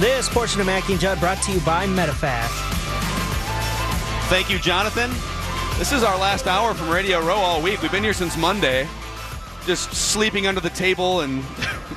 This portion of Mackey and Judd brought to you by Medifast. Thank you, Jonathan. This is our last hour from Radio Row all week. We've been here since Monday, just sleeping under the table and.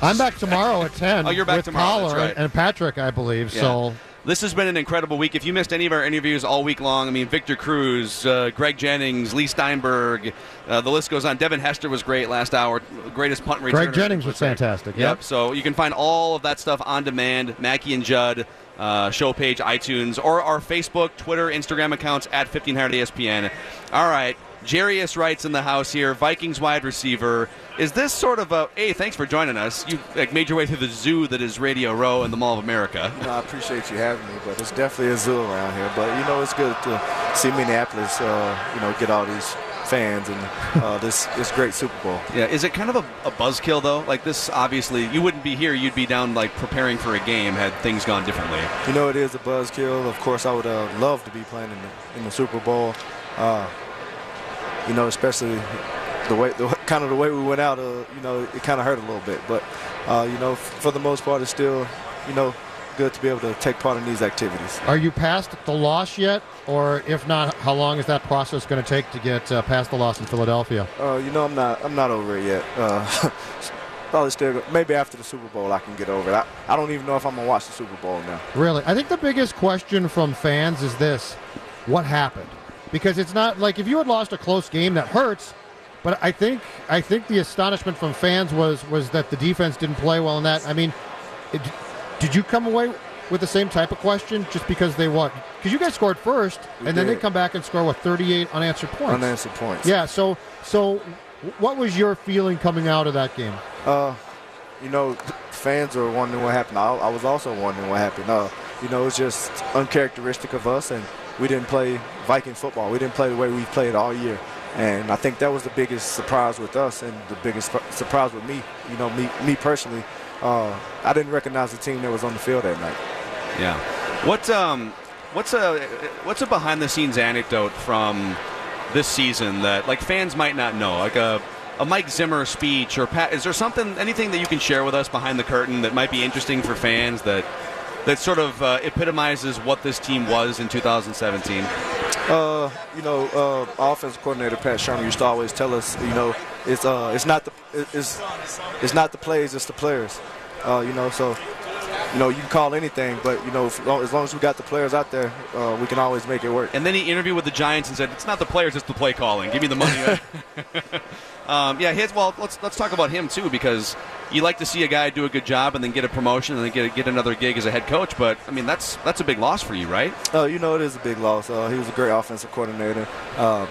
I'm back tomorrow at 10. Oh, you're back with tomorrow, that's Caller right. and Patrick, I believe. Yeah. So This has been an incredible week. If you missed any of our interviews all week long, I mean, Victor Cruz, uh, Greg Jennings, Leigh Steinberg, uh, the list goes on. Devin Hester was great last hour, greatest punt returner. Greg Jennings was fantastic. Yep. Yep. So you can find all of that stuff on demand, Mackey and Judd, uh, show page, iTunes, or our Facebook, Twitter, Instagram accounts at 1500 ESPN. All right. Jarius Wright's in the house here, Vikings wide receiver. Is this sort of a hey? Thanks for joining us. You like made your way through the zoo that is Radio Row and the Mall of America. No, I appreciate you having me, but it's definitely a zoo around here. But you know, it's good to see Minneapolis, uh, you know, get all these fans and uh, this this great Super Bowl. Yeah, is it kind of a, a buzzkill though? Like this, obviously, you wouldn't be here. You'd be down like preparing for a game had things gone differently. You know, it is a buzzkill. Of course, I would uh, love to be playing in the, in the Super Bowl. Uh, you know, especially the way, the, kind of the way we went out. Uh, you know, it kind of hurt a little bit, but uh, you know, f- for the most part, it's still, you know, good to be able to take part in these activities. Are you past the loss yet? Or if not, how long is that process going to take to get uh, past the loss in Philadelphia? Uh, you know, I'm not I'm not over it yet. Uh, probably still maybe after the Super Bowl I can get over it. I, I don't even know if I'm gonna watch the Super Bowl now. Really? I think the biggest question from fans is this what happened? Because it's not like if you had lost a close game that hurts, but I think I think the astonishment from fans was was that the defense didn't play well in that. I mean, it, did you come away with the same type of question just because they won? Because you guys scored first, We and then they come back and score what 38 unanswered points. Unanswered points. Yeah. So so what was your feeling coming out of that game? Uh, you know, fans are wondering what happened. I, I was also wondering what happened. Uh, you know, it's just uncharacteristic of us, and we didn't play Viking football. We didn't play the way we played all year. And I think that was the biggest surprise with us, and the biggest surprise with me. You know, me, me personally, uh, I didn't recognize the team that was on the field that night. Yeah. What um, what's a what's a behind the scenes anecdote from this season that like fans might not know, like a a Mike Zimmer speech or Pat? Is there something, anything that you can share with us behind the curtain that might be interesting for fans that that sort of uh, epitomizes what this team was in 2017? Uh, you know, uh, our offensive coordinator Pat Shurmur used to always tell us, you know, it's uh, it's not the it's it's not the plays, it's the players. Uh, you know, so you know you can call anything, but you know, as long as we got the players out there, uh, we can always make it work. And then he interviewed with the Giants and said, "It's not the players, it's the play calling. Give me the money." um, yeah, his. Well, let's let's talk about him too because you like to see a guy do a good job and then get a promotion and then get get another gig as a head coach. But I mean, that's that's a big loss for you, right? Uh, you know, it is a big loss. Uh, he was a great offensive coordinator. Um,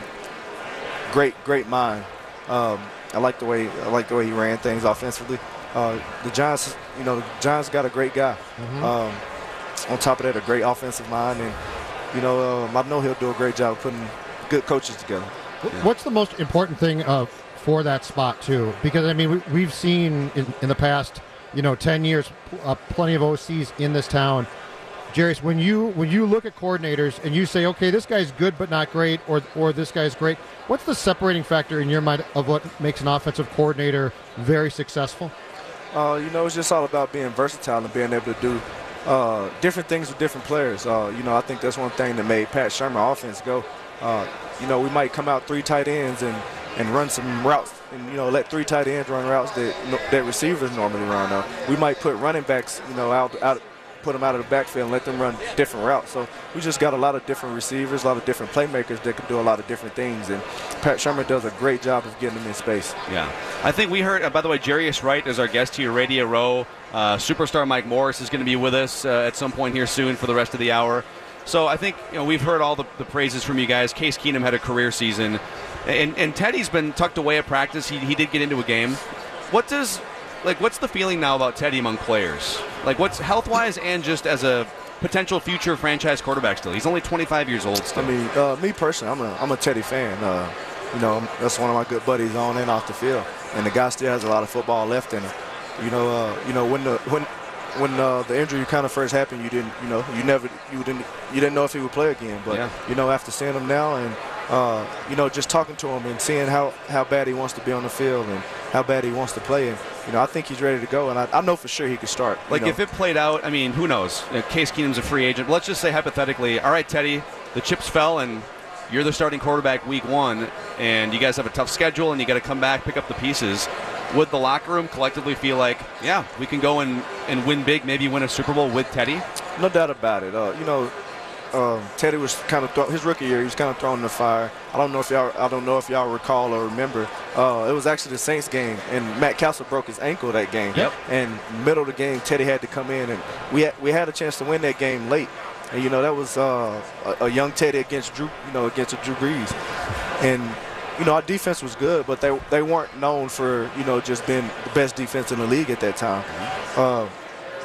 great, great mind. Um, I like the way I like the way he ran things offensively. Uh, the Giants, you know, the Giants got a great guy. Um, on top of that, a great offensive mind, and you know, um, I know he'll do a great job putting good coaches together. What's the most important thing uh, for that spot too? Because I mean, we, we've seen in, in the past, you know, ten years, uh, plenty of OCs in this town. Jarius, when you when you look at coordinators and you say, okay, this guy's good but not great, or or this guy's great, what's the separating factor in your mind of what makes an offensive coordinator very successful? Uh, you know, it's just all about being versatile and being able to do uh, different things with different players. Uh, you know, I think that's one thing that made Pat Shurmur offense go. Uh, you know, we might come out three tight ends and, and run some routes, and you know, let three tight ends run routes that that receivers normally run. Uh, we might put running backs, you know, out out put them out of the backfield and let them run different routes. So we just got a lot of different receivers, a lot of different playmakers that can do a lot of different things. And Pat Shurmur does a great job of getting them in space. Yeah. I think we heard, uh, by the way, Jarius Wright is our guest here, Radio Row. Uh, superstar Mike Morris is going to be with us uh, at some point here soon for the rest of the hour. So I think you know we've heard all the, the praises from you guys. Case Keenum had a career season, and, and Teddy's been tucked away at practice. He, he did get into a game. What does like what's the feeling now about Teddy among players? Like what's health wise and just as a potential future franchise quarterback still? He's only 25 years old still. I mean, uh, me personally, I'm a, I'm a Teddy fan. Uh, you know, that's one of my good buddies on and off the field, and the guy still has a lot of football left in him. You know, uh, you know when the when when uh, the injury kind of first happened, you didn't, you know, you never, you didn't, you didn't know if he would play again. But Yeah. you know, after seeing him now and uh, you know, just talking to him and seeing how how bad he wants to be on the field and how bad he wants to play, and you know, I think he's ready to go, and I, I know for sure he could start. you Like know. if it played out, I mean, who knows? Case Keenum's a free agent. Let's just say hypothetically, all right, Teddy, the chips fell and you're the starting quarterback week one, and you guys have a tough schedule, and you got to come back, pick up the pieces. Would the locker room collectively feel like, yeah, we can go and, and win big, maybe win a Super Bowl with Teddy? No doubt about it. Uh, you know, um, Teddy was kind of throw, his rookie year. He was kind of thrown in the fire. I don't know if y'all. I don't know if y'all recall or remember. Uh, it was actually the Saints game, and Matt Cassel broke his ankle that game. Yep. And middle of the game, Teddy had to come in, and we had, we had a chance to win that game late. And you know that was uh, a, a young Teddy against Drew. You know against a Drew Brees, and you know our defense was good, but they they weren't known for you know just being the best defense in the league at that time. Uh,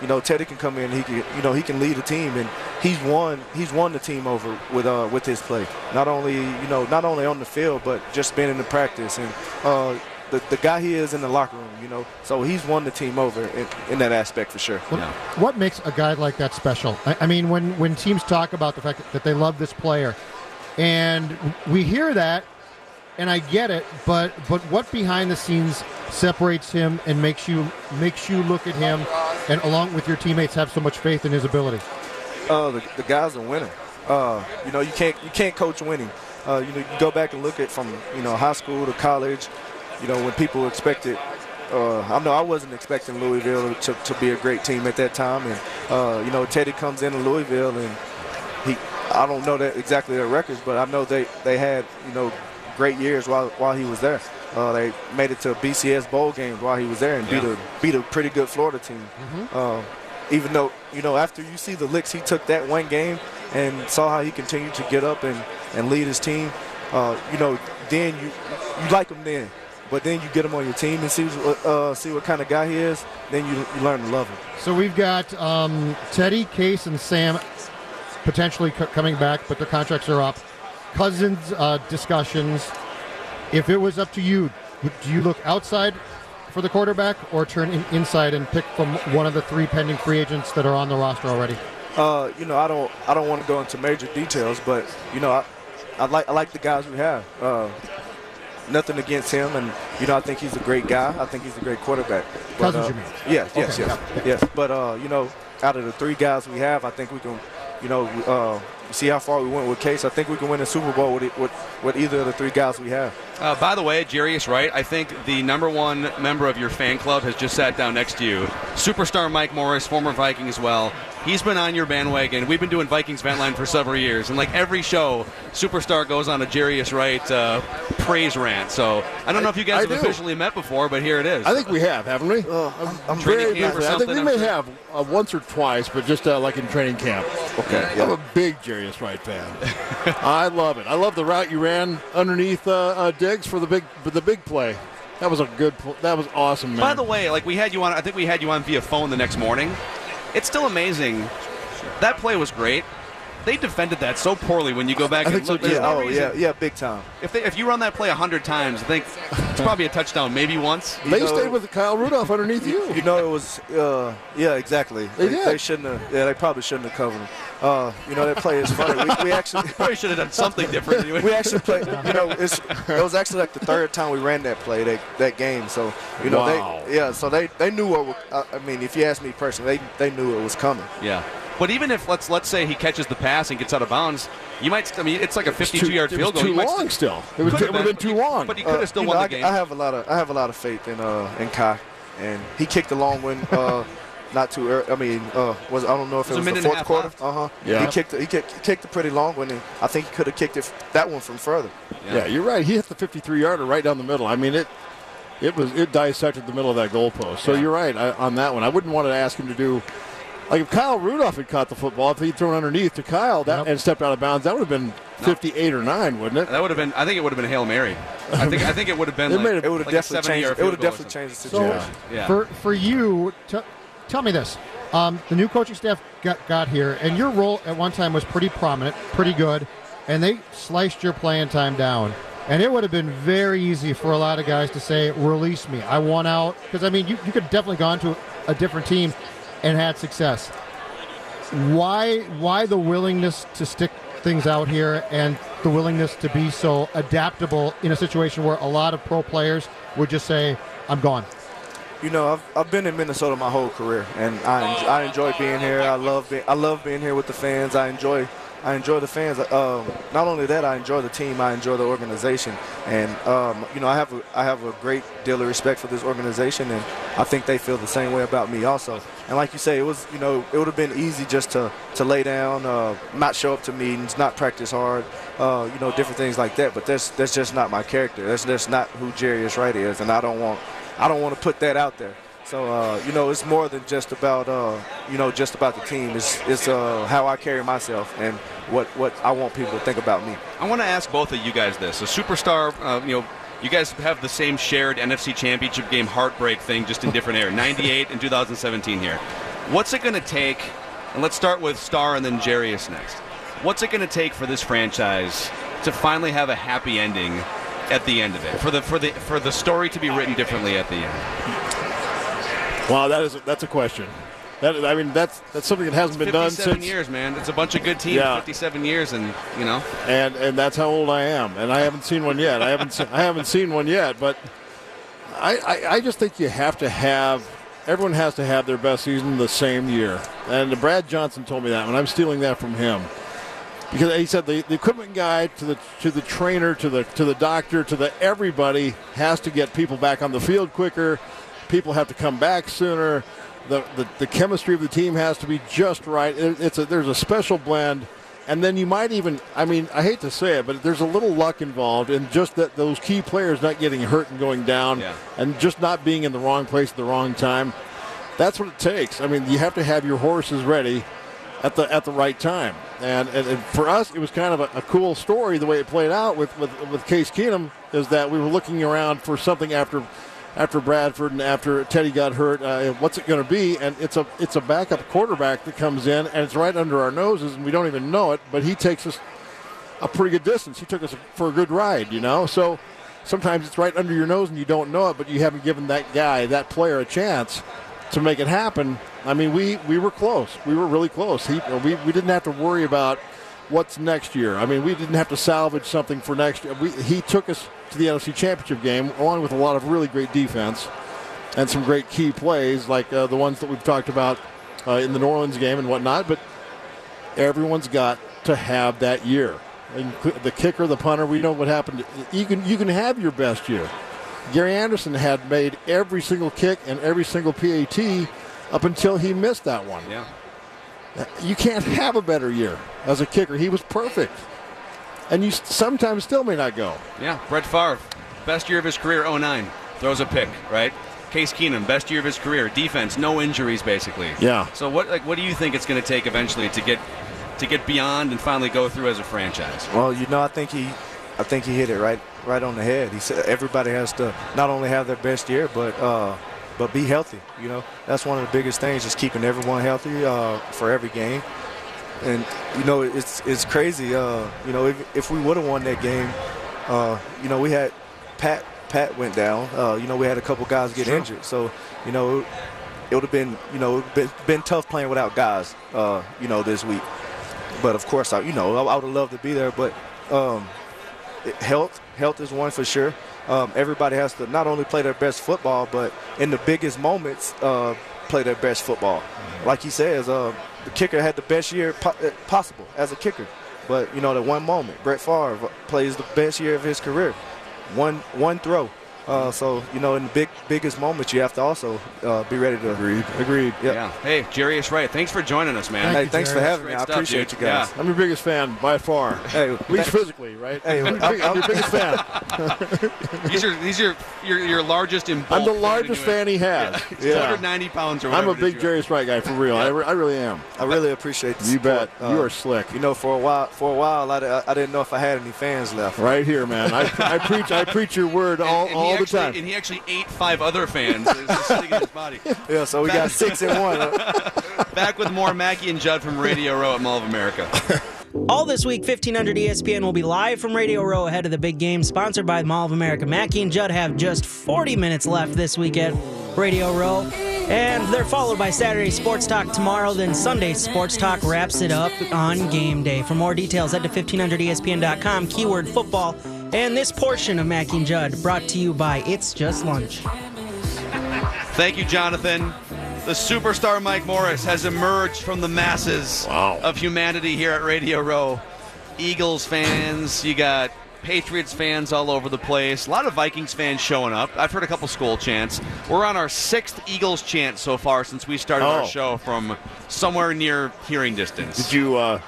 you know, Teddy can come in. He can, you know, he can lead a team, and he's won. He's won the team over with uh, with his play. Not only, you know, not only on the field, but just being in the practice and uh, the the guy he is in the locker room. You know, so he's won the team over in, in that aspect for sure. What, what makes a guy like that special? I, I mean, when, when teams talk about the fact that, that they love this player, and we hear that, and I get it, but but what behind the scenes separates him and makes you makes you look at him, and along with your teammates, have so much faith in his ability? Uh, the, the guys are winning. Uh, you know, you can't you can't coach winning. Uh, you know, you go back and look at from you know high school to college. You know, when people expected. Uh, I know I wasn't expecting Louisville to, to be a great team at that time, and uh, you know Teddy comes into Louisville and he. I don't know that exactly their records, but I know they, they had you know great years while while he was there. Uh, they made it to BCS bowl games while he was there and beat a beat a pretty good Florida team. Uh, even though you know after you see the licks he took that one game and saw how he continued to get up and, and lead his team, uh, you know then you you like him then. But then you get him on your team and see what- uh, see what kind of guy he is. Then you, you learn to love him. So we've got um, Teddy, Case, and Sam potentially c- coming back, but their contracts are up. Cousins uh, discussions. If it was up to you, would- do you look outside for the quarterback or turn in, inside and pick from one of the three pending free agents that are on the roster already? Uh, you know, I don't I don't want to go into major details, but you know, I, I like I like the guys we have. Uh, nothing against him, and you know, I think he's a great guy. I think he's a great quarterback. But, Cousins, uh, you mean? Yes, yes, Okay, yes, yes. But uh, you know, out of the three guys we have, I think we can, you know, see how far we went with Case. I think we can win a Super Bowl with it, with, with either of the three guys we have. Uh, by the way, Jarius Wright, I think the number one member of your fan club has just sat down next to you. Superstar Mike Morris, former Viking as well. He's been on your bandwagon. We've been doing Vikings Vent Line for several years, and like every show, Superstar goes on a Jarius Wright uh, praise rant. So I don't know if you guys I have do. officially met before, but here it is. I think we have, haven't we? Uh, I'm, I'm Training Very camp or. I think something, we I'm may sure. have uh, once or twice, but just uh, like in training camp. okay. I'm a big Jarius Wright fan. I love it. I love the route you ran underneath uh, uh, Diggs for the big for the big play. That was a good. Pl- that was awesome, man. By the way, like we had you on, I think we had you on via phone the next morning. It's still amazing. That play was great. They defended that so poorly when you go back I and think so, look. too. There's Yeah, no oh reason- yeah, yeah, big time. If they, if you run that play hundred times, I think it's probably a touchdown, maybe once. they know- stayed with Kyle Rudolph underneath you. You know, it was, uh, yeah, exactly. They did. They shouldn't have. Yeah, they probably shouldn't have covered him. Uh, you know, that play is funny. We, we actually, Probably should have done something different. we actually played. You know, it's, it was actually like the third time we ran that play that, that game. So you know, Wow. they yeah. So they, they knew what. wa- I I mean, if you ask me personally, they they knew it was coming. yeah, but even if let's let's say he catches the pass and gets out of bounds, you might. I mean, it's like a 52-yard It was field goal. Too You might long still. It, was, it would have been too long. But he could have still Uh, you won know, the I, game. I have a lot of I have a lot of faith in uh in Kai, and he kicked the long one. Uh, not too early. I mean, uh, was I don't know if It was it a was, the fourth quarter. left. Uh huh. Yeah. He kicked he kicked, kicked a pretty long one, and I think he could have kicked it that one from further. yeah. you're right. He hit the 53 yarder right down the middle. I mean it. It was it dissected the middle of that goalpost. So you're right I, on that one. I wouldn't want to ask him to do. Like if Kyle Rudolph had caught the football, if he'd thrown underneath to Kyle that, Yep. and stepped out of bounds, that would have been 58 or nine, wouldn't it? That would have been. I think it would have been a hail mary. I think. I think it would have been. It like, made It would have like definitely changed. It would have field goal or definitely changed the So- situation. Yeah. For for you, t- tell me this: um, the new coaching staff got got here, and your role at one time was pretty prominent, pretty good, and they sliced your playing time down. And it would have been very easy for a lot of guys to say, "Release me, I want out." Because I mean, you, you could definitely gone to a different team. and had success. Why why the willingness to stick things out here and the willingness to be so adaptable in a situation where a lot of pro players would just say, "I'm gone." You know, I've, I've been in Minnesota my whole career, and I, I enjoy being here. I love being, I love being here with the fans. I enjoy I enjoy the fans. Um, not only that, I enjoy the team. I enjoy the organization, and um, you know, I have a, I have a great deal of respect for this organization, and I think they feel the same way about me also. And like you say, it was you know, it would have been easy just to to lay down, uh, not show up to meetings, not practice hard, uh, you know, different things like that. But that's that's just not my character. That's that's not who Jarius Wright is, and I don't want I don't want to put that out there. So uh, you know, it's more than just about uh, you know just about the team. It's it's uh, how I carry myself and what what I want people to think about me. I want to ask both of you guys this: a superstar, uh, you know. You guys have the same shared NFC Championship game heartbreak thing, just in different era. 98 and 2017 here. What's it going to take? And let's start with Star and then Jarius next. What's it going to take for this franchise to finally have a happy ending at the end of it? For the for the for the story to be written differently at the end. Wow, that is that's a question. That I mean, that's that's something that hasn't been done 57 since. years, man. It's a bunch of good teams. Yeah. 57 years, and you know. and and that's how old I am, and I haven't seen one yet. I haven't se- I haven't seen one yet, but I, I I just think you have to have everyone has to have their best season the same year, and Brad Johnson told me that, and I'm stealing that from him because he said the, the equipment guy to the to the trainer to the to the doctor to the everybody has to get people back on the field quicker. People have to come back sooner. The, the, the chemistry of the team has to be just right. It, it's a, there's a special blend, and then you might even I mean I hate to say it, but there's a little luck involved in just that those key players not getting hurt and going down, Yeah. and just not being in the wrong place at the wrong time. That's what it takes. I mean, you have to have your horses ready at the at the right time. And, and, and for us, it was kind of a, a cool story the way it played out with, with, with Case Keenum is that we were looking around for something after after Bradford and after Teddy got hurt. Uh, what's it going to be? And it's a it's a backup quarterback that comes in and it's right under our noses and we don't even know it. But he takes us a pretty good distance. He took us for a good ride, you know. So sometimes it's right under your nose and you don't know it, but you haven't given that guy, that player, a chance to make it happen. I mean, we we were close. We were really close. He, we we didn't have to worry about what's next year. I mean, we didn't have to salvage something for next year. We, he took us to the NFC Championship game along with a lot of really great defense and some great key plays like uh, the ones that we've talked about uh, in the New Orleans game and whatnot. But everyone's got to have that year. And the kicker, the punter, we know what happened. You can you can have your best year. Gary Anderson had made every single kick and every single PAT up until he missed that one. Yeah. You can't have a better year as a kicker. He was perfect. And you sometimes still may not go. Yeah, Brett Favre, best year of his career, 09. Throws a pick, right? Case Keenum, best year of his career. Defense, no injuries, basically. Yeah. So what, like, what do you think it's going to take eventually to get to get beyond and finally go through as a franchise? Well, you know, I think he, I think he hit it right, right on the head. He said everybody has to not only have their best year, but uh, but be healthy. You know, that's one of the biggest things, just keeping everyone healthy uh, for every game. And you know, it's it's crazy. Uh, you know, if, if we would have won that game, uh, you know, we had Pat Pat went down. Uh, you know, we had a couple guys get injured, so you know, it would have been you know been, been tough playing without guys. Uh, you know, this week. But of course, I you know I, I would have loved to be there. But um, it- health health is one for sure. Um, everybody has to not only play their best football, but in the biggest moments, uh, play their best football. Like he says, uh, the kicker had the best year po- uh, possible as a kicker. But you know, that one moment, Brett Favre plays the best year of his career. One one throw. Uh, so you know, in the big biggest moments, you have to also uh, be ready to. Agreed. Agreed. Yep. Yeah. Hey, Jarius Wright, thanks for joining us, man. Thank Hey, you, thanks for having me. I stuff, appreciate dude. you guys. Yeah. I'm your biggest fan by far. Hey, At least physically, right? Hey, I'm, your I'm- I'm your biggest fan. These are these are your your largest in bulk I'm the largest fan he has. Yeah. 290 pounds or I'm a big you are. Jarius Wright guy for real. I, re- I really am. I really appreciate the You bet. support. you Uh, are slick. You know, for a while, for a while, I, di- I didn't know if I had any fans left. Right here, man. I, I preach. I preach your word all, and, and all he the time. And he actually ate five other fans. Just sitting in his body. Yeah, so we got six and one. Back with more Mackey and Judd from Radio Row at Mall of America. All this week, 1500 ESPN will be live from Radio Row ahead of the big game, sponsored by Mall of America. Mackey and Judd have just 40 minutes left this week at Radio Row. And they're followed by Saturday Sports Talk tomorrow. Then Sunday Sports Talk wraps it up on game day. For more details, head to 1500ESPN.com, keyword football. And this portion of Mackey and Judd brought to you by It's Just Lunch. Thank you, Jonathan. The superstar Mike Morris has emerged from the masses Wow. of humanity here at Radio Row. Eagles fans, you got Patriots fans all over the place. A lot of Vikings fans showing up. I've heard a couple school chants. We're on our sixth Eagles chant so far since we started our Oh. show from somewhere near hearing distance. Did you uh,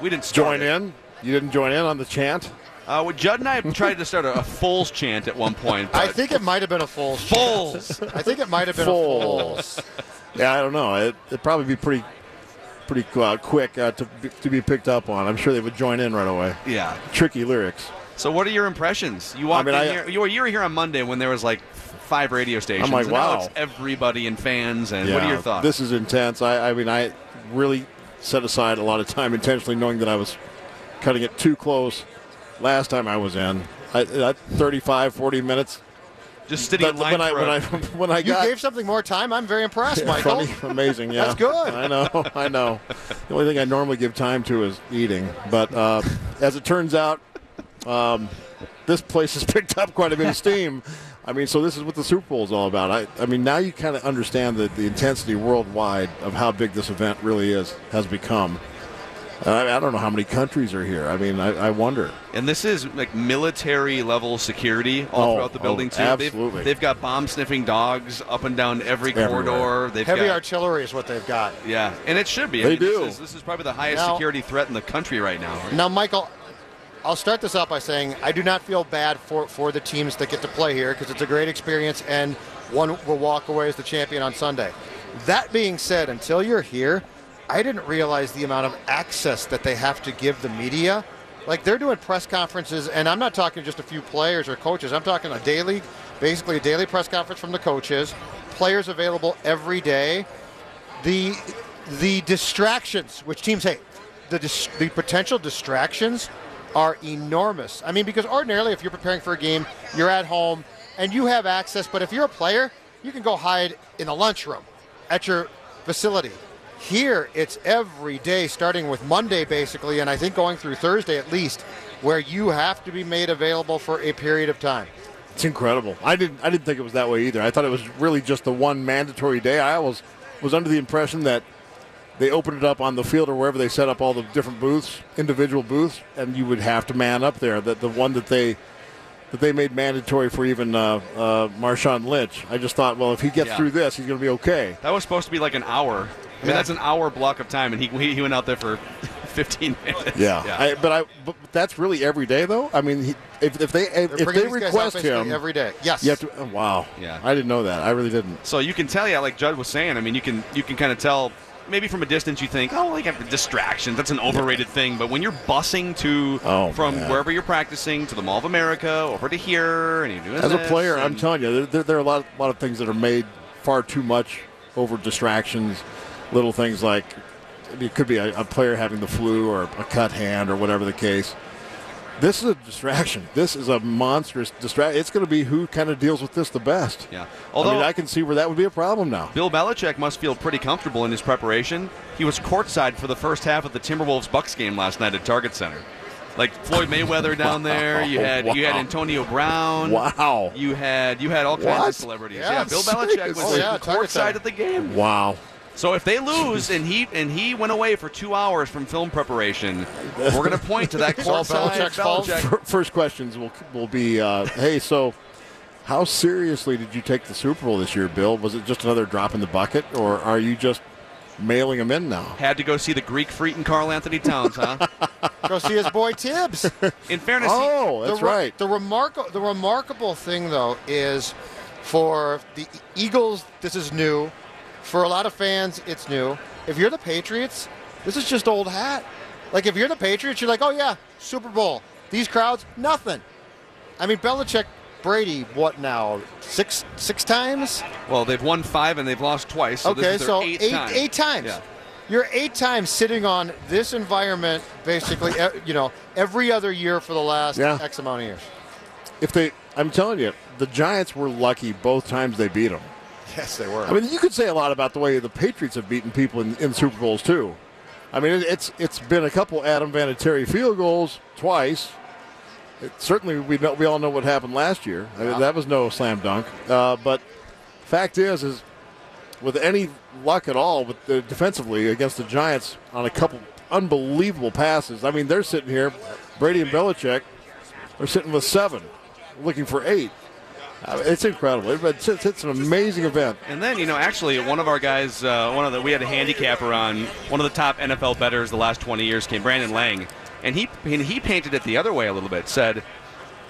we didn't start join it. in? You didn't join in on the chant? Uh, well, Judd and I tried to start a, a Foles chant at one point. I think it might have been a full. Foles. I think it might have been Foles. Yeah, I don't know. It, it'd probably be pretty pretty uh, quick uh, to, be, to be picked up on. I'm sure they would join in right away. yeah. Tricky lyrics. So, what are your impressions? You walked I mean, in I- here. You were, you were here on Monday when there was like five radio stations. I'm like, and now wow. it's everybody and fans. And yeah, what are your thoughts? This is intense. I, I mean, I really set aside a lot of time intentionally knowing that I was cutting it too close last time I was in. I, that 35, 40 minutes. Just sitting That- in line when, I, for when, a- I, when I You got gave something more time. I'm very impressed, Michael. Funny, amazing, yeah. That's good. I know, I know. The only thing I normally give time to is eating. But uh, as it turns out, um, this place has picked up quite a bit of steam. I mean, so this is what the Super Bowl is all about. I, I mean, now you kind of understand the, the intensity worldwide of how big this event really is, has become. I, I don't know how many countries are here. I mean, I, I wonder. and this is like military level security all Oh, throughout the building oh, too. absolutely. They've, they've got bomb sniffing dogs up and down every Everywhere. corridor. They've got Heavy got, artillery is what they've got. Yeah, and it should be. They I mean, do. This is, this is probably the highest Now- security threat in the country right now. Now, Michael, I'll start this out by saying I do not feel bad for, for the teams that get to play here because it's a great experience and one will walk away as the champion on Sunday. That being said, until you're here, I didn't realize the amount of access that they have to give the media. Like they're doing press conferences, and I'm not talking just a few players or coaches. I'm talking a daily, basically a daily press conference from the coaches, players available every day the the distractions which teams hate the dis- the potential distractions are enormous i mean because ordinarily if you're preparing for a game you're at home and you have access but if you're a player you can go hide in the lunchroom at your facility here it's every day starting with monday basically and i think going through thursday at least where you have to be made available for a period of time It's incredible. I didn't. I didn't think it was that way either. I thought it was really just the one mandatory day. I always was under the impression that they opened it up on the field or wherever they set up all the different booths, individual booths, and you would have to man up there. That the one that they that they made mandatory for even uh, uh, Marshawn Lynch. I just thought, well, if he gets Yeah. through this, he's going to be okay. That was supposed to be like an hour. I mean, Yeah. that's an hour block of time, and he, he he went out there for 15 minutes. Yeah, yeah. I, but I. But that's really every day, though. I mean, he, if, if they if, They're if they these guys out request basically him, every day yes you have to. oh, wow. Yeah. I didn't know that. I really didn't. So you can tell, yeah, like Judd was saying. I mean, you can you can kind of tell. Maybe from a distance, you think, oh, like distractions. That's an overrated thing. But when you're busing to Oh, from man. wherever you're practicing to the Mall of America over to here, and you're doing As a this, player, I'm telling you, there, there, there are a lot, a lot of things that are made far too much over distractions. Little things like it could be a, a player having the flu or a cut hand or whatever the case. This is a distraction. This is a monstrous distraction. It's going to be who kind of deals with this the best. Yeah. Although Although I, mean, I can see where that would be a problem now. Bill Belichick must feel pretty comfortable in his preparation. He was courtside for the first half of the Timberwolves Bucks game last night at Target Center. Like Floyd Mayweather down there, you had you had Antonio Brown. Wow. You had you had all kinds What? of celebrities. Yeah, Yeah, Bill Belichick was seriously. Oh, yeah, Target courtside at the game. Wow. So if they lose and he and he went away for two hours from film preparation, we're going to point to that It's all courtside Belichick's fault? First questions will will be, uh, hey, so how seriously did you take the Super Bowl this year, Bill? Was it just another drop in the bucket, or are you just mailing them in now? Had to go see the Greek freak and Karl-Anthony Towns, huh? go see his boy Thibs In fairness, he- Oh, that's the, right. The remarkable, the remarkable thing though is for the Eagles, this is new. For a lot of fans, it's new. If you're the Patriots, this is just old hat. Like if you're the Patriots, you're like, oh yeah, Super Bowl. These crowds, nothing. I mean, Belichick, Brady, what now? Six six times? well, they've won five and they've lost twice. So this okay, is their so eighth eight time. eight times. Yeah. You're eight times sitting on this environment, basically. e- you know, every other year for the last Yeah. X amount of years. If they, I'm telling you, the Giants were lucky both times they beat them. Yes, they were. I mean, you could say a lot about the way the Patriots have beaten people in, in Super Bowls too. I mean, it, it's it's been a couple Adam Vinatieri field goals twice. It, certainly, we know, we all know what happened last year. I mean, that was no slam dunk. Uh, but fact is, is with any luck at all, with the defensively against the Giants on a couple unbelievable passes. I mean, they're sitting here, Brady and Belichick, they're sitting with seven, looking for eight. Uh, it's incredible. It's, it's, it's an amazing event. And then, you know, actually, one of our guys, uh, one of the, we had a handicapper on, one of the top NFL betters the last 20 years came, Brandon Lang, and he and he painted it the other way a little bit. Said,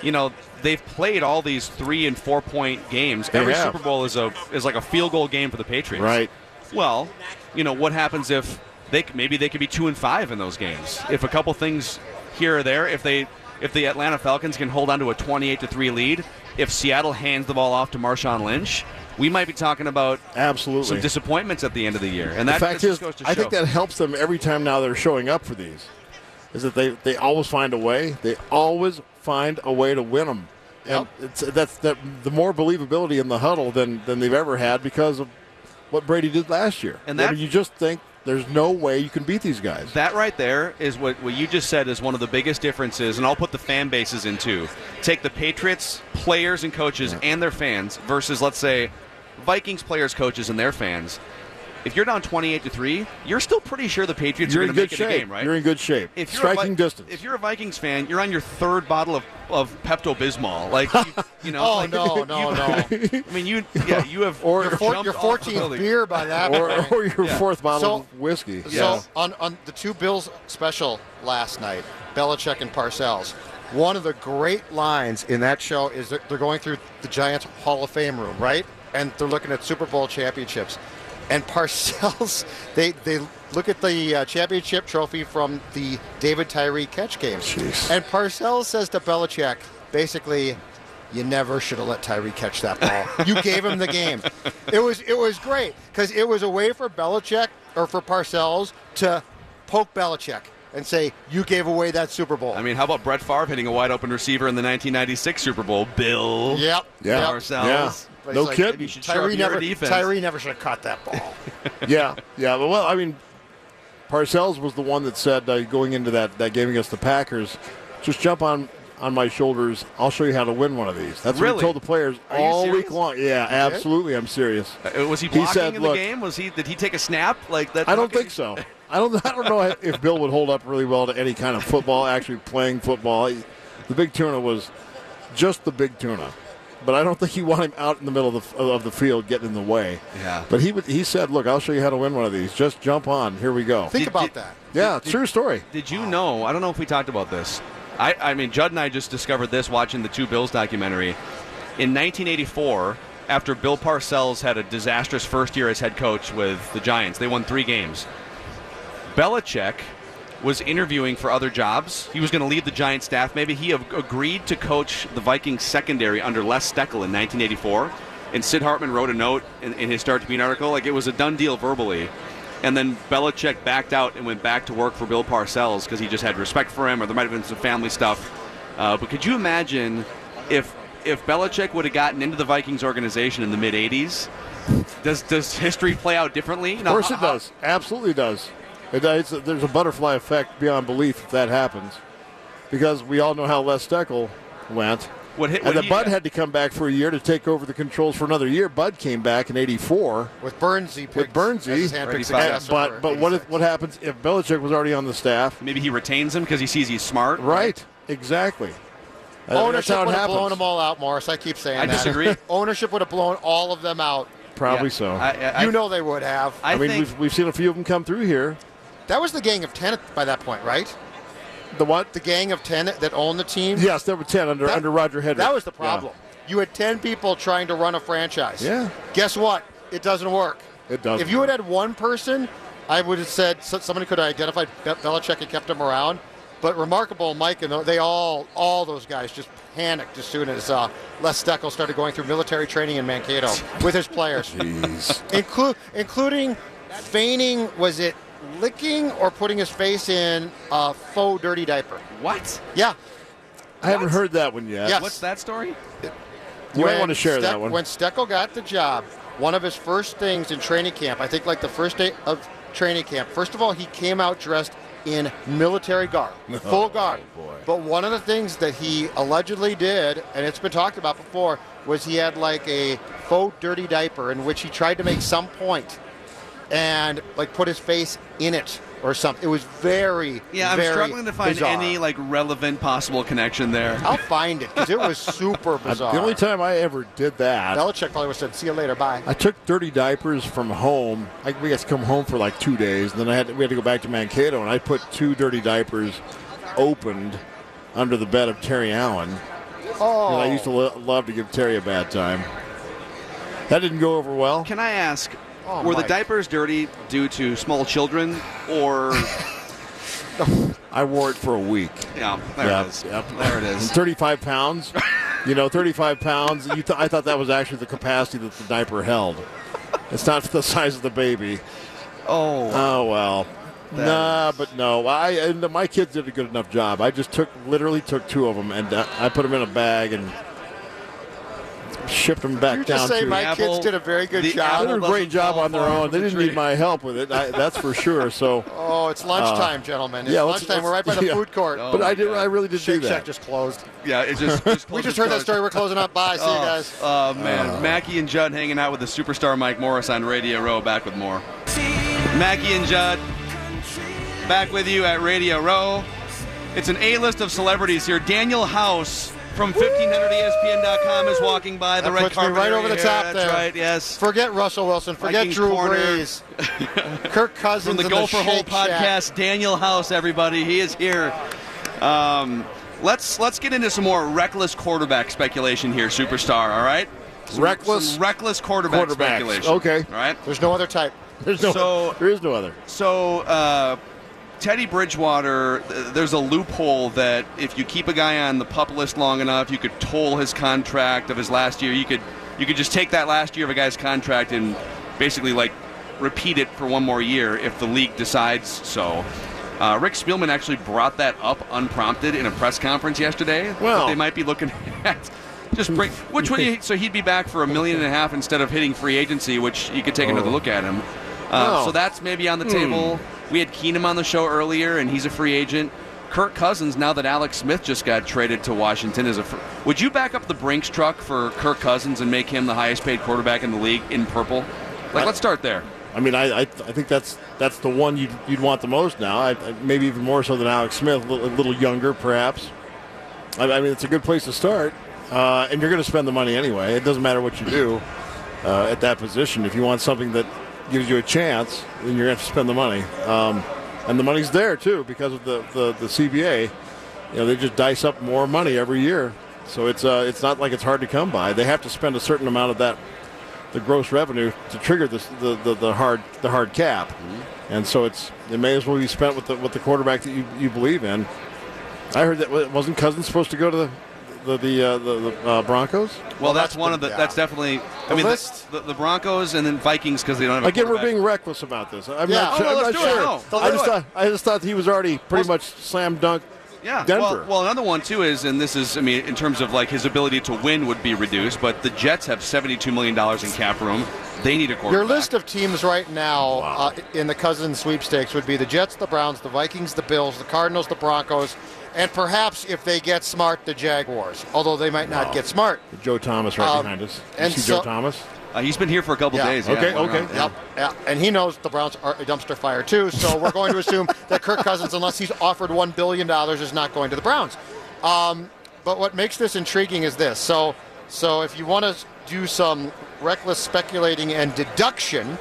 you know, they've played all these three and four point games. They Every have. Super Bowl is a is like a field goal game for the Patriots. Right. Well, you know, what happens if they maybe they could be two and five in those games? If a couple things here or there, if they if the Atlanta Falcons can hold on to a 28 to three lead, if Seattle hands the ball off to Marshawn Lynch, we might be talking about Absolutely. some disappointments at the end of the year. And that the fact is, I think that helps them every time now they're showing up for these. Is that they, they always find a way. They always find a way to win them. And it's, that's that the more believability in the huddle than, than they've ever had because of what Brady did last year. And I that- mean, you just think there's no way you can beat these guys. That right there is what, what you just said is one of the biggest differences, and I'll put the fan bases in too. Take the Patriots players and coaches and their fans versus, let's say, Vikings players, coaches, and their fans. If you're down 28 to three, you're still pretty sure the Patriots You're are in going to good make it a shape. game, right? You're in good shape. if you're a Striking Vi- distance. If you're a Vikings fan, you're on your third bottle of, of Pepto Bismol. Like, you, you know. Oh, like, no, no, you- no. I mean, you, yeah, you have Or- your, four, your 14th beer by that or, point. or your Yeah. fourth bottle So- of whiskey. Yeah. So on, on the two Bills special last night, Belichick and Parcells, one of the great lines in that show is that they're going through the Giants Hall of Fame room, right? And they're looking at Super Bowl championships. And Parcells, they, they look at the uh, championship trophy from the David Tyree catch game. Jeez. And Parcells says to Belichick, basically, you never should have let Tyree catch that ball. you gave him the game. It was it was great because it was a way for Belichick or for Parcells to poke Belichick and say, "You gave away that Super Bowl." I mean, how about Brett Favre hitting a wide open receiver in the 1996 Super Bowl? Bill. yep, Yeah. yep. Parcells. Yeah. But No it's like, kidding. Maybe you should shore up Tyree never. Tyree never should have caught that ball. yeah, yeah. But well, I mean, Parcells was the one that said uh, going into that, that game against the Packers, just jump on on my shoulders. I'll show you how to win one of these. That's what Really? he told the players Are all week long. Yeah, absolutely. I'm serious. Uh, Was he He blocking said, in the "Look- game? Was he? Did he take a snap like that? I don't think so. I don't. I don't know if Bill would hold up really well to any kind of football. Actually, playing football, He- the big tuna was just the big tuna. But I don't think he want him out in the middle of the, of the field getting in the way. Yeah. But he would, he said, "Look, I'll show you how to win one of these. Just jump on. Here we go." Think Did- about did- that. Yeah, Did- true story. Did you know? I don't know if we talked about this. I, I mean, Judd and I just discovered this watching the Two Bills documentary. In 1984, after Bill Parcells had a disastrous first year as head coach with the Giants, they won three games. Belichick was interviewing for other jobs. He was going to leave the Giant staff. Maybe he ag- agreed to coach the Vikings secondary under Les Steckel in 1984. And Sid Hartman wrote a note in, in his Star Tribune article, like it was a done deal verbally. And then Belichick backed out and went back to work for Bill Parcells because he just had respect for him, or there might have been some family stuff. Uh, but could you imagine if if Belichick would have gotten into the Vikings organization in the mid '80s? Does does history play out differently? Of course it does. Absolutely does. It, it's, there's a butterfly effect beyond belief if that happens, because we all know how Les Steckel went. What hit? And what the he- Bud had to come back for a year to take over the controls for another year. Bud came back in '84. With Bernsey, With picked Bernsey, as his handpicked Right, successor but but what if, what happens if Belichick was already on the staff? Maybe he retains him because he sees he's smart. Right, exactly. Uh, Ownership would have blown them all out, Morris. I keep saying I that. disagree. Ownership would have blown all of them out. Probably Yeah. so. I, I, I, you know they would have. I, mean, think we've, we've seen a few of them come through here. That was the gang of ten by that point, right? The what? The gang of ten that owned the team. yes, there were ten under That- under Roger Headrick. That was the Yeah. problem. You had 10 people trying to run a franchise. Yeah. Guess what? It doesn't work. It doesn't If you had had one person, I would have said somebody could have identified Be- Belichick and kept him around. But remarkable, Mike, and they all, all those guys just panicked as soon as uh, Les Steckel started going through military training in Mankato with his players, Jeez. Inclu- including feigning, was it licking or putting his face in a faux dirty diaper? what? Yeah. I haven't heard that one yet. Yes. What's that story? You might When want to share that one. When Steckel got the job, one of his first things in training camp, I think like the first day of training camp, first of all, he came out dressed in military garb, oh, full garb. But one of the things that he allegedly did, and it's been talked about before, was he had like a faux dirty diaper in which he tried to make some point and like put his face in it or something. It was very, Yeah, I'm very struggling to find bizarre. any like relevant possible connection there. I'll find it because it was super bizarre. The only time I ever did that, Belichick probably would have said, "See you later, bye." I took dirty diapers from home. I, we got to come home for like two days, and then I had to, we had to go back to Mankato, and I put two dirty diapers opened under the bed of Terry Allen. Oh, And I used to lo- love to give Terry a bad time. That didn't go over well. Can I ask, Oh, were the diapers dirty due to small children, or I wore it for a week. yeah, there Yeah, it is. yep. There it is. 35 pounds. You know, 35 pounds. You th- I thought that was actually the capacity that the diaper held. It's not the size of the baby. Oh, Oh well. Nah, but no. I and my kids did a good enough job. I just took literally took two of them and uh, I put them in a bag and shipped them back you down just say to. my Apple- kids did a very good the they did a great job on their own. They didn't need my help with it. I, that's for sure. So, Oh, it's lunchtime, uh, gentlemen. It's yeah, let's- lunchtime. We're right by the yeah. food court. Oh, but I did. God. I really did Shake do that. Shack that. just closed. yeah, it just, just We just heard that story. We're closing up. Bye. See you Oh, guys. Oh man, uh. Mackey and Judd hanging out with the superstar Mike Morris on Radio Row. Back with more. Mackey and Judd, back with you at Radio Row. It's an A-list of celebrities here. Daniel House from E 1500ESPN.com is walking by the That red puts me carpet. right over the top That's there. right. Yes. Forget Russell Wilson. Forget Vikings Drew corner. Brees. Kirk Cousins From the Gopher Hole Shake Shack. podcast, Daniel House, everybody, he is here. Um, let's let's get into some more reckless quarterback speculation here, superstar. All right, Some- Reckless some reckless quarterback speculation. Okay. all right. There's no other type. There's no. So- there is no other. So, uh, Teddy Bridgewater, there's a loophole that if you keep a guy on the pup list long enough, you could toll his contract of his last year. You could you could just take that last year of a guy's contract and basically like repeat it for one more year if the league decides so. Uh, Rick Spielman actually brought that up unprompted in a press conference yesterday. that Well. they might be looking at. Just bring which would so he'd be back for a million and a half instead of hitting free agency, which you could take another look at him. Uh, Oh. So that's maybe on the table. We had Keenum on the show earlier, and he's a free agent. Kirk Cousins, now that Alex Smith just got traded to Washington, is a. Fr- Would you back up the Brinks truck for Kirk Cousins and make him the highest paid quarterback in the league in purple? Like, let's start there. I mean, I, I, I think that's that's the one you'd, you'd want the most now. I, I- maybe even more so than Alex Smith, a little, a little younger, perhaps. I, I mean, it's a good place to start, uh, and you're going to spend the money anyway. It doesn't matter what you do uh, at that position. If you want something that gives you a chance, then you're going to have to spend the money. Um, and the money's there too because of the, the, the CBA. You know, they just dice up more money every year, so it's uh, it's not like it's hard to come by. They have to spend a certain amount of that the gross revenue to trigger this, the, the, the hard the hard cap, and so it's it may as well be spent with the with the quarterback that you, you believe in. I heard that wasn't Cousins supposed to go to the the the, uh, the, the uh, Broncos? Well, that's, that's one of the. been- That's definitely. I The mean, the, list- the, the Broncos and then Vikings because they don't have. A Again, we're being reckless about this. I'm Yeah. not, Oh, sure- no, I'm let's not do it. No, I just thought I just thought he was already pretty much slam dunk. Yeah, Denver. Well, well, another one too is, and this is, I mean, in terms of like his ability to win would be reduced, but the Jets have seventy-two million dollars in cap room. They need a quarterback. Your list of teams right now uh, in the Cousins sweepstakes would be the Jets, the Browns, the Vikings, the Bills, the Cardinals, the Broncos, and perhaps if they get smart, the Jaguars. Although they might not Wow. get smart. Joe Thomas right Um, behind us. You and see so- Joe Thomas? Uh, he's been here for a couple Yeah. days. Okay, walking okay. around, yeah. Yep, yeah, and he knows the Browns are a dumpster fire too. So we're going to assume that Kirk Cousins, unless he's offered one billion dollars, is not going to the Browns. Um, but what makes this intriguing is this. So, so if you want to do some reckless speculating and deduction,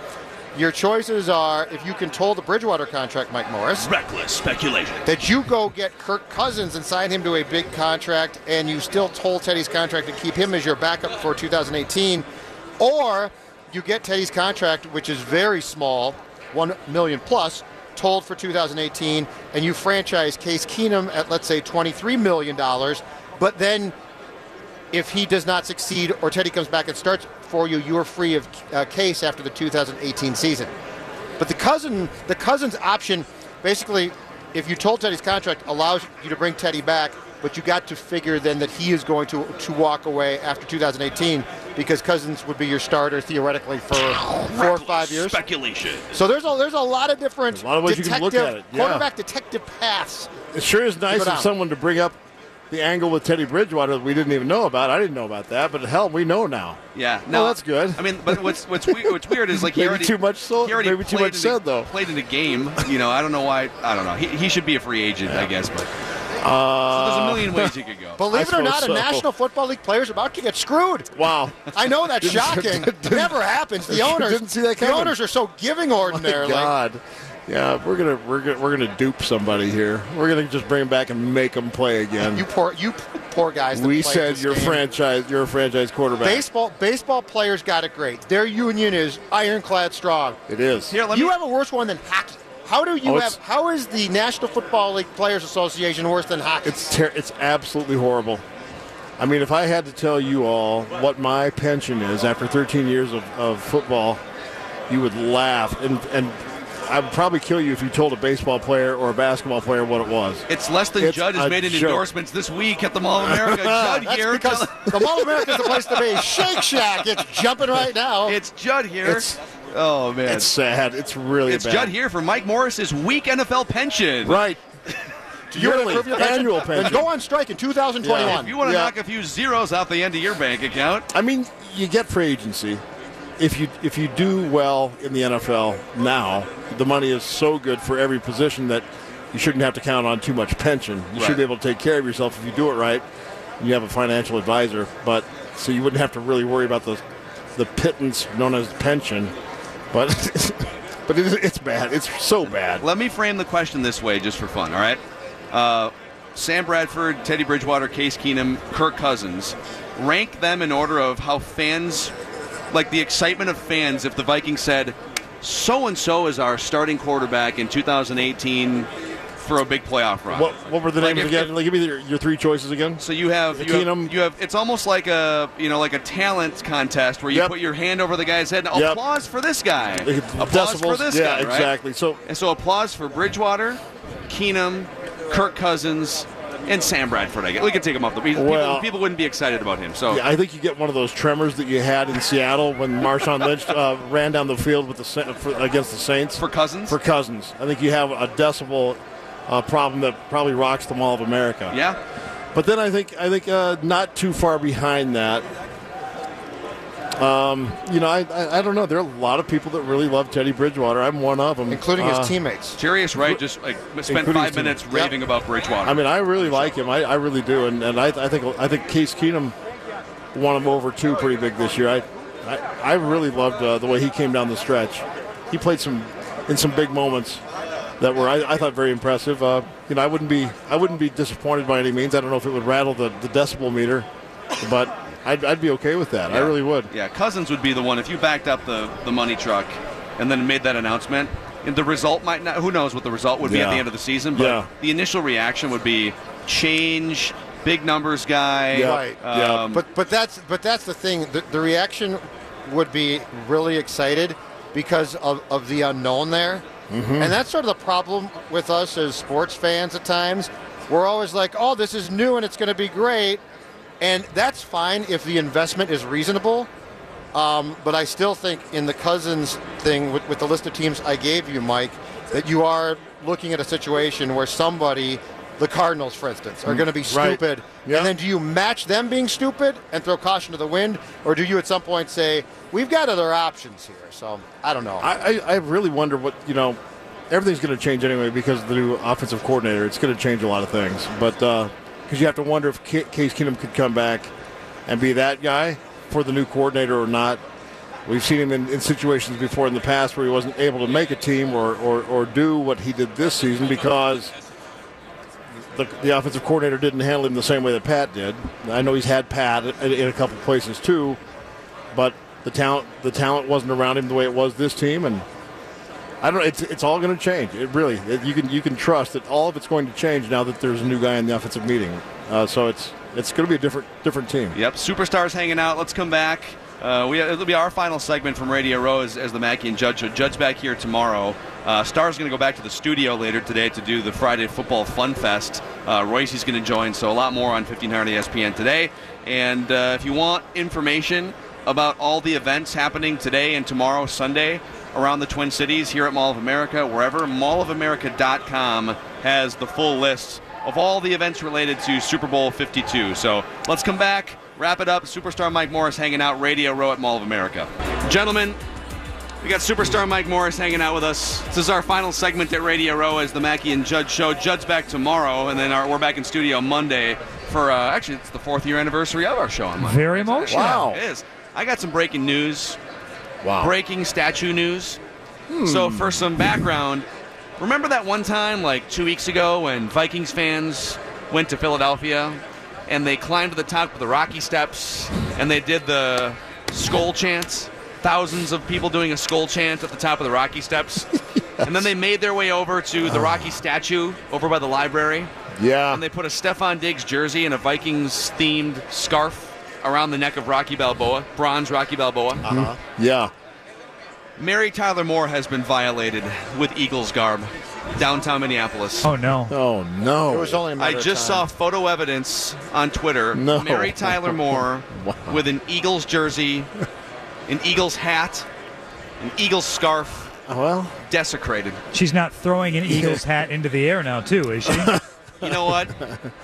your choices are if you can toll the Bridgewater contract, Mike Morris, Reckless speculation. that you go get Kirk Cousins and sign him to a big contract, and you still toll Teddy's contract and keep him as your backup for 2018, or you get Teddy's contract, which is very small, one million plus, tolled for 2018, and you franchise Case Keenum at let's say 23 million dollars, but then if he does not succeed or Teddy comes back and starts for you, you are free of uh, Case after the 2018 season. But the cousin, the Cousins option, basically, if you tolled Teddy's contract, allows you to bring Teddy back, but you got to figure then that he is going to to walk away after 2018 because Cousins would be your starter theoretically for four or five years. Speculation. So there's a there's a lot of different a lot of ways you can look at it, yeah. quarterback detective paths. It sure is nice go of someone to bring up the angle with Teddy Bridgewater that we didn't even know about. I didn't know about that, but hell, we know now. Yeah, No, that's good. I mean, but what's what's weird, what's weird is like he Maybe already too much so- he already maybe too much in a- said, though. Played in a game, you know. I don't know why. I don't know. He, he should be a free agent, I guess. But Uh, so there's a million ways you could go. Believe it or not, so. a National Football League player is about to get screwed. Wow. I know that's shocking. didn't- Never happens. The owners didn't see that coming. The owners are so giving My ordinarily. God. Yeah, we're gonna we're gonna we're gonna dupe somebody here. We're gonna just bring him back and make them play again. You poor you poor guys. that we play said this you're game. franchise. You're a franchise quarterback. Baseball baseball players got it great. Their union is ironclad strong. It is. Here, let you me. have a worse one than hockey. How do you Oh, have? How is the National Football League Players Association worse than hockey? It's ter- it's absolutely horrible. I mean, if I had to tell you all what my pension is after 13 years of, of football, you would laugh, and and I would probably kill you if you told a baseball player or a basketball player what it was. It's less than It's Judd has made in joke. endorsements this week at the Mall of America. Judd That's here. because the Mall of America is the place to be. Shake Shack, it's jumping right now. It's Judd here. It's- oh man. It's sad. It's really It's bad. Judd here for Mike Morris's week NFL pension. Right. You want to Yearly, improve your pension? annual pension. go on strike in 2021. If you want to Yeah. knock a few zeros out the end of your bank account, I mean, you get free agency. If you if you do well in the NFL now, the money is so good for every position that you shouldn't have to count on too much pension. You Right. should be able to take care of yourself if you do it right. You have a financial advisor, but so you wouldn't have to really worry about the the pittance known as pension. But but it it's bad. It's so bad. let me frame the question this way just for fun, all right? Uh, Sam Bradford, Teddy Bridgewater, Case Keenum, Kirk Cousins. Rank them in order of how fans, like the excitement of fans, if the Vikings said, so and so is our starting quarterback in 2018 for a big playoff run. What what were the Like names if- again? Like, give me your, your three choices again. So you have you, Keenum. have you have it's almost like a you know like a talent contest where you Yep. put your hand over the guy's head and Yep. applause for this guy, applause for this yeah, guy, right? exactly. So And so applause for Bridgewater, Keenum, Kirk Cousins, and Sam Bradford. I guess we could take him off the people. Well- people wouldn't be excited about him. So Yeah, I think you get one of those tremors that you had in Seattle when Marshawn Lynch uh, ran down the field with the for, against the Saints for Cousins, for Cousins. I think you have a decibel uh, problem that probably rocks the Mall of America. yeah, But then I think I think uh, not too far behind that. Um, you know, I, I I don't know. There are a lot of people that really love Teddy Bridgewater. I'm one of them, including Uh, his teammates. Jarius Wright just like spent five his team. minutes Yep. raving about Bridgewater. I mean, I really like him. I, I really do, and, and I, I think I think Case Keenum won him over too pretty big this year. I I, I really loved uh, the way he came down the stretch. He played some in some big moments that were I, I thought very impressive. Uh, you know, I wouldn't be I wouldn't be disappointed by any means. I don't know if it would rattle the, the decibel meter, but I'd, I'd be okay with that. I really would. Yeah, Cousins would be the one if you backed up the, the money truck and then made that announcement. And the result might not. Who knows what the result would be at the end of the season? But Yeah. the initial reaction would be change, big numbers guy. Yeah. Right. Yeah. Um, But but that's but that's the thing. The, the reaction would be really excited because of, of the unknown there, Mm-hmm. and that's sort of the problem with us as sports fans at times. We're always like, oh, this is new and it's going to be great, and that's fine if the investment is reasonable. Um, but I still think in the Cousins thing with, with the list of teams I gave you, Mike, that you are looking at a situation where somebody, the Cardinals, for instance, are mm, going to be Right. stupid. Yeah. And then do you match them being stupid and throw caution to the wind? Or do you at some point say, we've got other options here? So I don't know. I, I, I really wonder what you know. Everything's going to change anyway because of the new offensive coordinator. It's going to change a lot of things, but uh, because you have to wonder if Ca- Case Keenum could come back and be that guy for the new coordinator or not. We've seen him in, in situations before in the past where he wasn't able to make a team or, or, or do what he did this season because the, the offensive coordinator didn't handle him the same way that Pat did. I know he's had Pat in, a couple places too, but the talent the talent wasn't around him the way it was this team, and I don't. It's it's all going to change. It really it, you can you can trust that all of it's going to change now that there's a new guy in the offensive meeting. Uh, so it's it's going to be a different different team. Yep, superstars hanging out. Let's come back. Uh, we, it'll be our final segment from Radio Row as, as the Mackey and Judge. Judd's back here tomorrow. Uh, Star's going to go back to the studio later today to do the Friday Football Fun Fest. Uh, Royce's going to join, so a lot more on 1500 ESPN today. And uh, if you want information about all the events happening today and tomorrow, Sunday, around the Twin Cities, here at Mall of America, wherever, mallofamerica.com has the full list of all the events related to Super Bowl 52. So let's come back, wrap it up. Superstar Mike Morris hanging out, Radio Row at Mall of America. Gentlemen, we got superstar Mike Morris hanging out with us. This is our final segment at Radio Row as the Mackey and Judd show. Judd's back tomorrow, and then our, we're back in studio Monday for uh, actually it's the fourth year anniversary of our show on Monday. Very emotional. Wow. It is. I got some breaking news Wow. breaking statue news. So, for some background, remember that one time, like two weeks ago, when Vikings fans went to Philadelphia and they climbed to the top of the Rocky Steps and they did the skull chants? Thousands of people doing a skull chant at the top of the Rocky Steps. And then they made their way over to the ah. Rocky statue over by the library Yeah. and they put a Stefon Diggs jersey and a Vikings themed scarf around the neck of Rocky Balboa, bronze Rocky Balboa. Mm-hmm. yeah. Mary Tyler Moore has been violated with Eagles garb downtown Minneapolis. Oh no. Oh no. It was only a I matter of just saw time. photo evidence on Twitter. No. Mary Tyler Moore Wow. with an Eagles jersey, an Eagles hat, an Eagles scarf, well. desecrated. She's not throwing an Eagles hat into the air now, too, is she? You know what?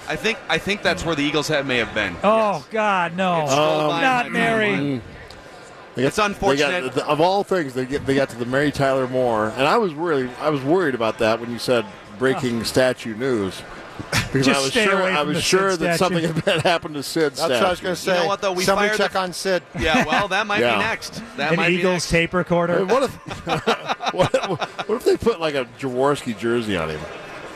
I think I think that's where the Eagles hat may have been. Oh God, no! It's stole um, not my Mary. Mind. They got- It's unfortunate. They got, of all things, they get they got to the Mary Tyler Moore, and I was really I was worried about that when you said breaking statue news. Because Just I was stay sure away I was the sure Sid that statue. something had happened to Sid. That's what I was going to say. You know what, though? We Somebody fired check the- on Sid. Yeah, well, that might Yeah. be next. That An might be Eagles next. tape recorder. mean, what if what, what if they put like a Jaworski jersey on him?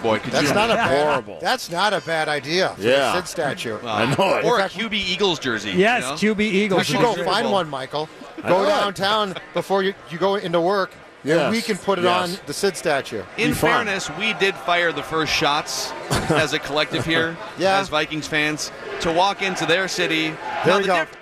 Boy, could That's you not a bad. Horrible. That's not a bad idea. For Yeah. the Sid statue. Well, I know it. Or a QB Eagles jersey. yes, you know? QB Eagles. You should go find one, Michael. I Go know downtown before you, you go into work, Yes, and we can put it yes. on the Sid statue. In fairness, we did fire the first shots as a collective here, Yeah. as Vikings fans, to walk into their city. There Now, we the go. diff-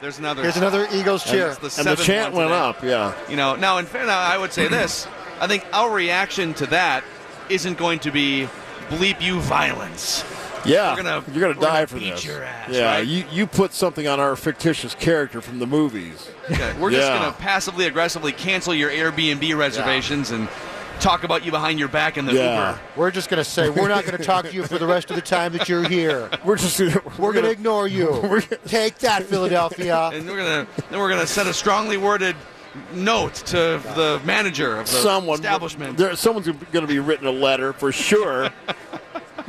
There's another. Here's another Eagles cheer. It's the And the chant went today. up. Yeah. You know, now in fairness, I would say this: I think our reaction to that isn't going to be bleep you violence. Yeah, We're gonna- you're gonna we're die gonna for beat this. your ass, yeah, right? you you put something on our fictitious character from the movies. Okay, We're just Yeah. going to passively aggressively cancel your Airbnb reservations and talk about you behind your back in the Yeah. Uber. We're just going to say we're not going to talk to you for the rest of the time that you're here. We're just We're going to ignore you. Take that, Philadelphia. and we're gonna then we're gonna send a strongly worded note to the manager of the someone establishment. There, someone's going to be written a letter for sure.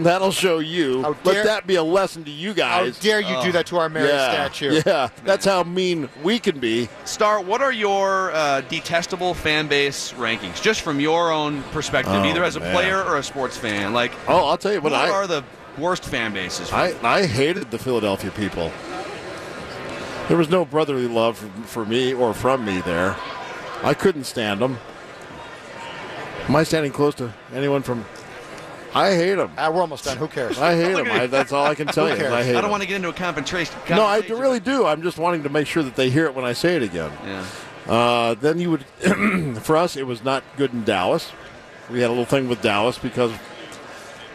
That'll show you. How Let that be a lesson to you guys. How dare you do that to our Mary yeah, statue? yeah, that's how mean we can be. Star, what are your uh, detestable fan base rankings, just from your own perspective, Oh, either as a man. player or a sports fan? Like, Oh, I'll tell you what what I are the worst fan bases? I, I hated the Philadelphia people. There was no brotherly love for, for me or from me there. I couldn't stand them. Am I standing close to anyone from? I hate them. Ah, we're almost done. Who cares? I hate them. I, that's all I can tell you. I hate I don't 'em. want to get into a confrontation. No, I conversation. really do. I'm just wanting to make sure that they hear it when I say it again. Yeah. Uh, then you would, for us, it was not good in Dallas. We had a little thing with Dallas because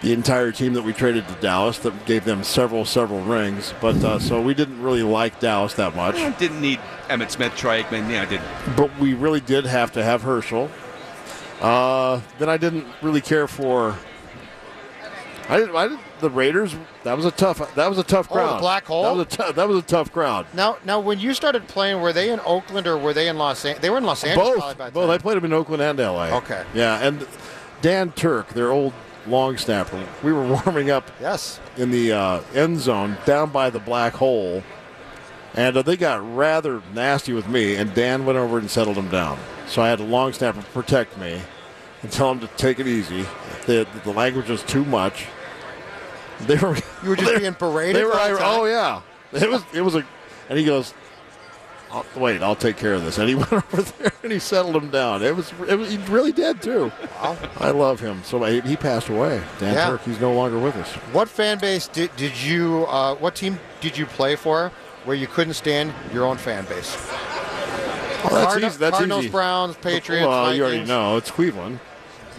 the entire team that we traded to Dallas that gave them several, several rings. But uh, so we didn't really like Dallas that much. I didn't need Emmitt Smith, Troy Aikman. Yeah, I didn't. But we really did have to have Herschel. Uh, then I didn't really care for. I didn't. I. The Raiders. That was a tough. That was a tough Oh, the crowd. black hole? That was a. Tou- that was a tough crowd. Now, now, when you started playing, were they in Oakland or were they in Los Angeles? They were in Los Angeles. Both. by Both. I played them in Oakland and LA. Okay. Yeah, and Dan Turk, their old long snapper. We were warming up Yes. in the uh, end zone down by the black hole, and uh, they got rather nasty with me. And Dan went over and settled them down. So I had a long snapper protect me and tell him to take it easy. The, the language was too much. They were. You were just they- being paraded. They were. the whole ir- time? oh yeah. It was. It was a. And he goes. "I'll- Wait, I'll take care of this. And he went over there and he settled him down. It was. It was. He really did too. Wow. I love him. So he, he passed away. Dan Yeah. Turk. He's no longer with us. What fan base did did you? Uh, what team did you play for where you couldn't stand your own fan base. Well, that's Cardinal- easy. That's Cardinals, easy. Browns, Patriots, Well, you already know it's Cleveland.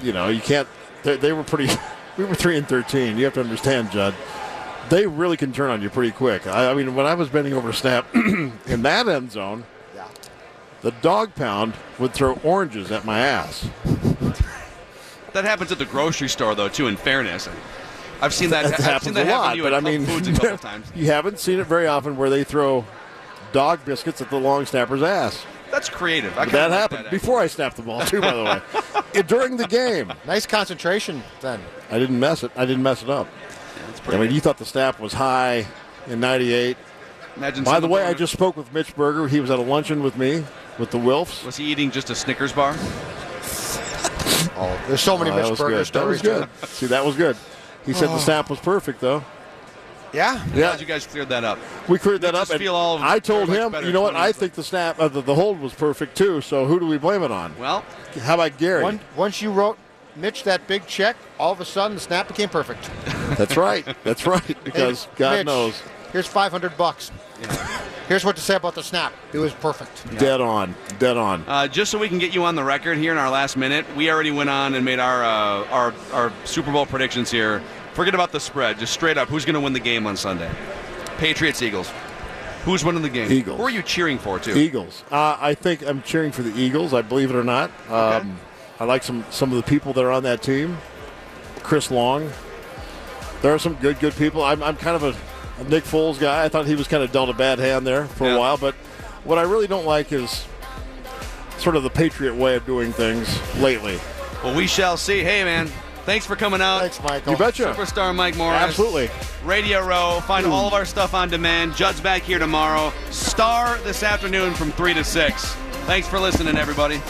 You know, you can't. They, they were pretty. we were three and thirteen. You have to understand, Judd. They really can turn on you pretty quick. I, I mean, when I was bending over a snap in that end zone, Yeah. the dog pound would throw oranges at my ass. That happens at the grocery store, though, too. In fairness, I've seen that. That I've happens that a happen lot, to you but I mean, Foods a couple times. you haven't seen it very often where they throw dog biscuits at the long snapper's ass. That's creative. I that happened that, before I snapped the ball too. By the way, during the game, Nice concentration then. I didn't mess it. I didn't mess it up. actually. That's I mean, good. you thought the snap was high in '98. Imagine By the way, I just spoke with Mitch Berger. He was at a luncheon with me with the Wilfs. was he eating just a Snickers bar? Oh, there's so many Oh, Mitch was Berger good. That was stories. good. See, that was good. He said the snap was perfect, though. Yeah. Yeah, Glad you guys cleared that up. we cleared that up. us feel all I told him, you know what? I think the snap, uh, the, the hold was perfect too. So who do we blame it on? Well, How about Gary? One, once you wrote Mitch that big check, all of a sudden the snap became perfect. That's right. That's right. Because Hey, God Mitch, knows, Here's 500 bucks. Here's what to say about the snap. It was perfect. dead on, dead on. uh, just so we can get you on the record here in our last minute, we already went on and made our uh, our our Super Bowl predictions here. Forget about the spread. Just straight up, who's going to win the game on Sunday? Patriots, Eagles. Who's winning the game? Eagles. Who are you cheering for, too? Eagles. Uh, I think I'm cheering for the Eagles. I believe it or not. Um, I like some some of the people that are on that team. Chris Long. There are some good good people. I'm, I'm kind of a, a Nick Foles guy. I thought he was kind of dealt a bad hand there for Yeah. a while. But what I really don't like is sort of the Patriot way of doing things lately. Well, we shall see. Hey, man, thanks for coming out. Thanks, Michael. You betcha. Superstar Mike Morris. Absolutely. Radio Row. Find all of our stuff on demand. Judd's back here tomorrow. Star this afternoon from 3 to 6. Thanks for listening, everybody.